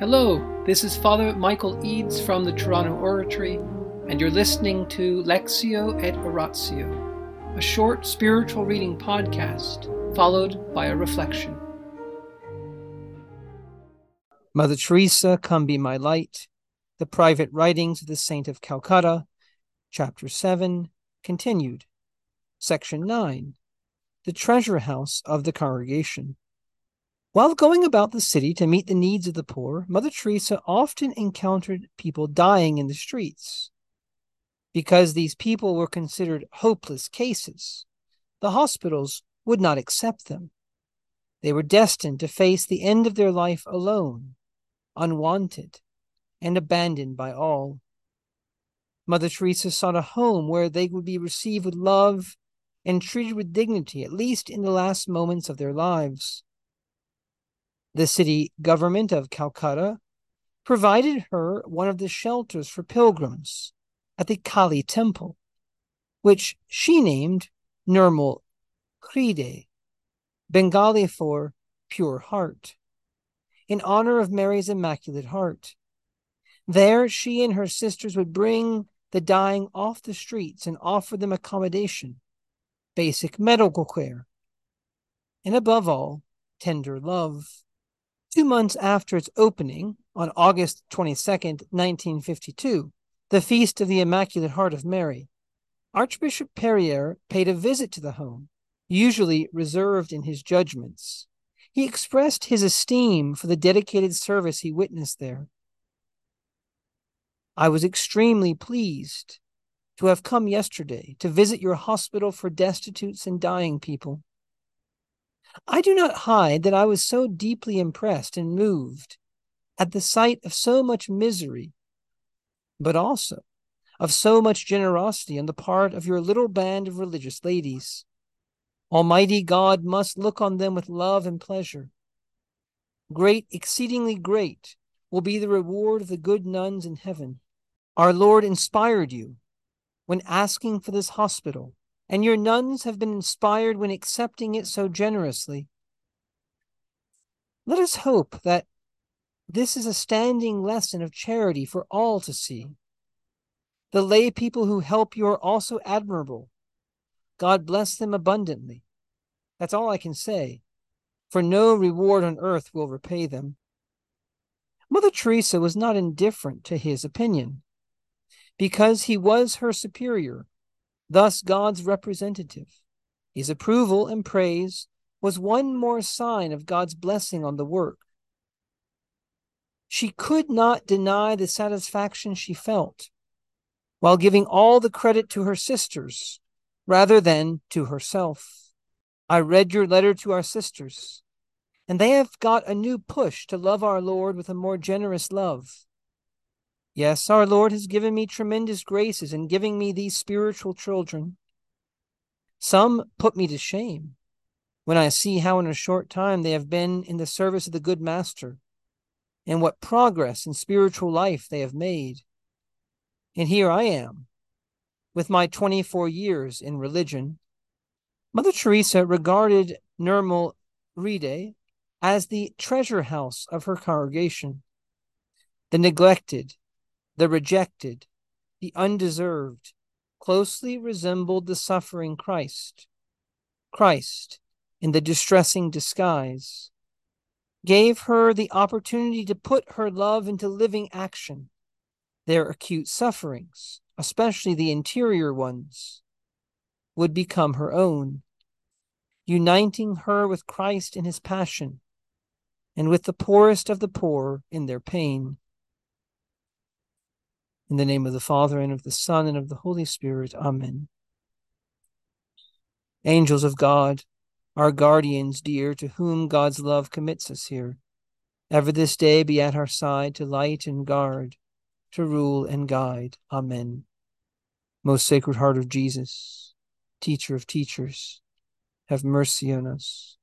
Hello, this is Father Michael Eades from the Toronto Oratory, and you're listening to Lectio et Oratio, a short spiritual reading podcast followed by a reflection. Mother Teresa, Come Be My Light, The Private Writings of the Saint of Calcutta, Chapter 7, continued. Section 9, The Treasure House of the Congregation. While going about the city to meet the needs of the poor, Mother Teresa often encountered people dying in the streets. Because these people were considered hopeless cases, the hospitals would not accept them. They were destined to face the end of their life alone, unwanted, and abandoned by all. Mother Teresa sought a home where they would be received with love and treated with dignity, at least in the last moments of their lives. The city government of Calcutta provided her one of the shelters for pilgrims at the Kali temple, which she named Nirmal Hriday, Bengali for pure heart, in honor of Mary's Immaculate Heart. There, she and her sisters would bring the dying off the streets and offer them accommodation, basic medical care, and above all, tender love. Two months after its opening, on August 22, 1952, the feast of the Immaculate Heart of Mary, Archbishop Périer paid a visit to the home, usually reserved in his judgments. He expressed his esteem for the dedicated service he witnessed there. I was extremely pleased to have come yesterday to visit your hospital for destitutes and dying people. I do not hide that I was so deeply impressed and moved at the sight of so much misery, but also of so much generosity on the part of your little band of religious ladies. Almighty God must look on them with love and pleasure. Great, exceedingly great, will be the reward of the good nuns in heaven. Our Lord inspired you when asking for this hospital and your nuns have been inspired when accepting it so generously. Let us hope that this is a standing lesson of charity for all to see. The lay people who help you are also admirable. God bless them abundantly. That's all I can say, for no reward on earth will repay them. Mother Teresa was not indifferent to his opinion. Because he was her superior, thus God's representative. His approval and praise was one more sign of God's blessing on the work. She could not deny the satisfaction she felt, while giving all the credit to her sisters rather than to herself. I read your letter to our sisters, and they have got a new push to love our Lord with a more generous love. Yes, our Lord has given me tremendous graces in giving me these spiritual children. Some put me to shame when I see how in a short time they have been in the service of the good Master, and what progress in spiritual life they have made. And here I am, with my 24 years in religion. Mother Teresa regarded Nirmal Hriday as the treasure house of her congregation, the neglected, the rejected, the undeserved, closely resembled the suffering Christ. Christ, in the distressing disguise, gave her the opportunity to put her love into living action. Their acute sufferings, especially the interior ones, would become her own, uniting her with Christ in his passion and with the poorest of the poor in their pain. In the name of the Father, and of the Son, and of the Holy Spirit. Amen. Angels of God, our guardians dear, to whom God's love commits us here, ever this day be at our side to light and guard, to rule and guide. Amen. Most Sacred Heart of Jesus, Teacher of teachers, have mercy on us.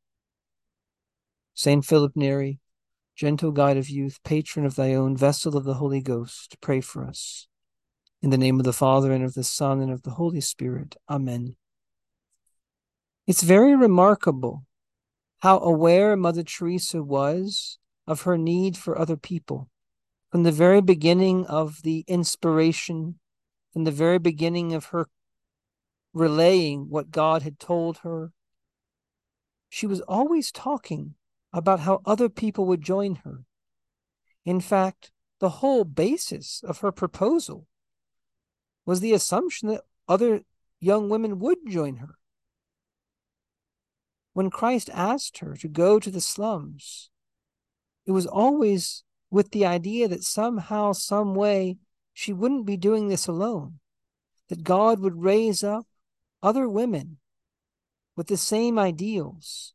Saint Philip Neri, gentle guide of youth, patron of thy own, vessel of the Holy Ghost, pray for us. In the name of the Father, and of the Son, and of the Holy Spirit. Amen. It's very remarkable how aware Mother Teresa was of her need for other people. From the very beginning of the inspiration, from the very beginning of her relaying what God had told her, she was always talking about how other people would join her. In fact, the whole basis of her proposal was the assumption that other young women would join her. When Christ asked her to go to the slums, it was always with the idea that somehow, some way, she wouldn't be doing this alone, that God would raise up other women with the same ideals,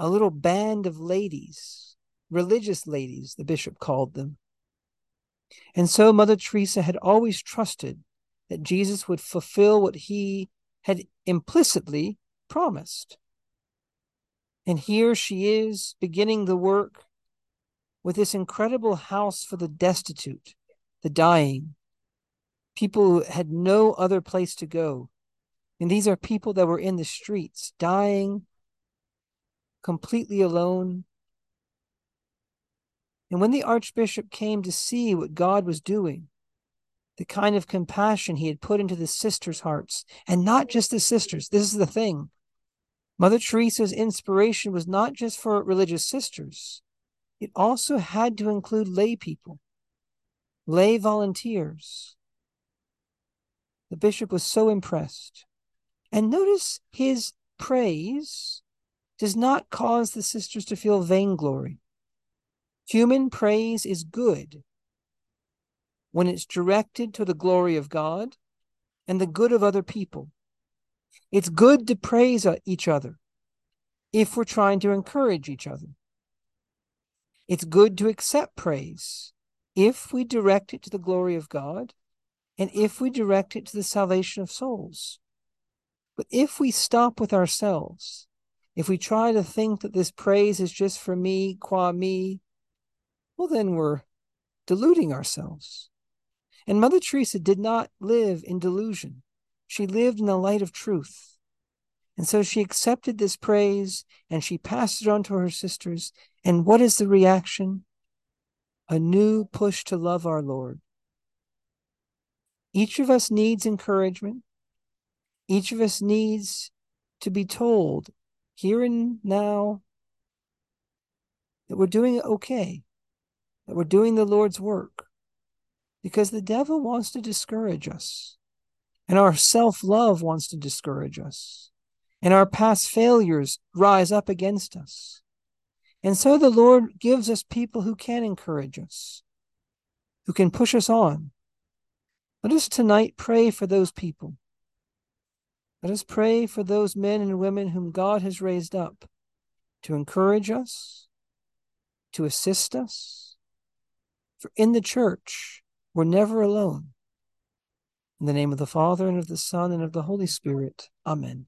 a little band of ladies, religious ladies, the bishop called them. And so Mother Teresa had always trusted that Jesus would fulfill what he had implicitly promised. And here she is beginning the work with this incredible house for the destitute, the dying, people who had no other place to go. And these are people that were in the streets, dying, completely alone. And when the Archbishop came to see what God was doing, the kind of compassion he had put into the sisters' hearts, and not just the sisters, this is the thing. Mother Teresa's inspiration was not just for religious sisters, it also had to include lay people, lay volunteers. The bishop was so impressed. And notice his praise does not cause the sisters to feel vainglory. Human praise is good when it's directed to the glory of God and the good of other people. It's good to praise each other if we're trying to encourage each other. It's good to accept praise if we direct it to the glory of God and if we direct it to the salvation of souls. But if we stop with ourselves, if we try to think that this praise is just for me, qua me, well, then we're deluding ourselves. And Mother Teresa did not live in delusion. She lived in the light of truth. And so she accepted this praise and she passed it on to her sisters. And what is the reaction? A new push to love our Lord. Each of us needs encouragement. Each of us needs to be told here and now that we're doing okay, that we're doing the Lord's work, because the devil wants to discourage us. And our self love wants to discourage us. And our past failures rise up against us. And so the Lord gives us people who can encourage us, who can push us on. Let us tonight pray for those people. Let us pray for those men and women whom God has raised up to encourage us, to assist us. For in the church, we're never alone. In the name of the Father, and of the Son, and of the Holy Spirit. Amen.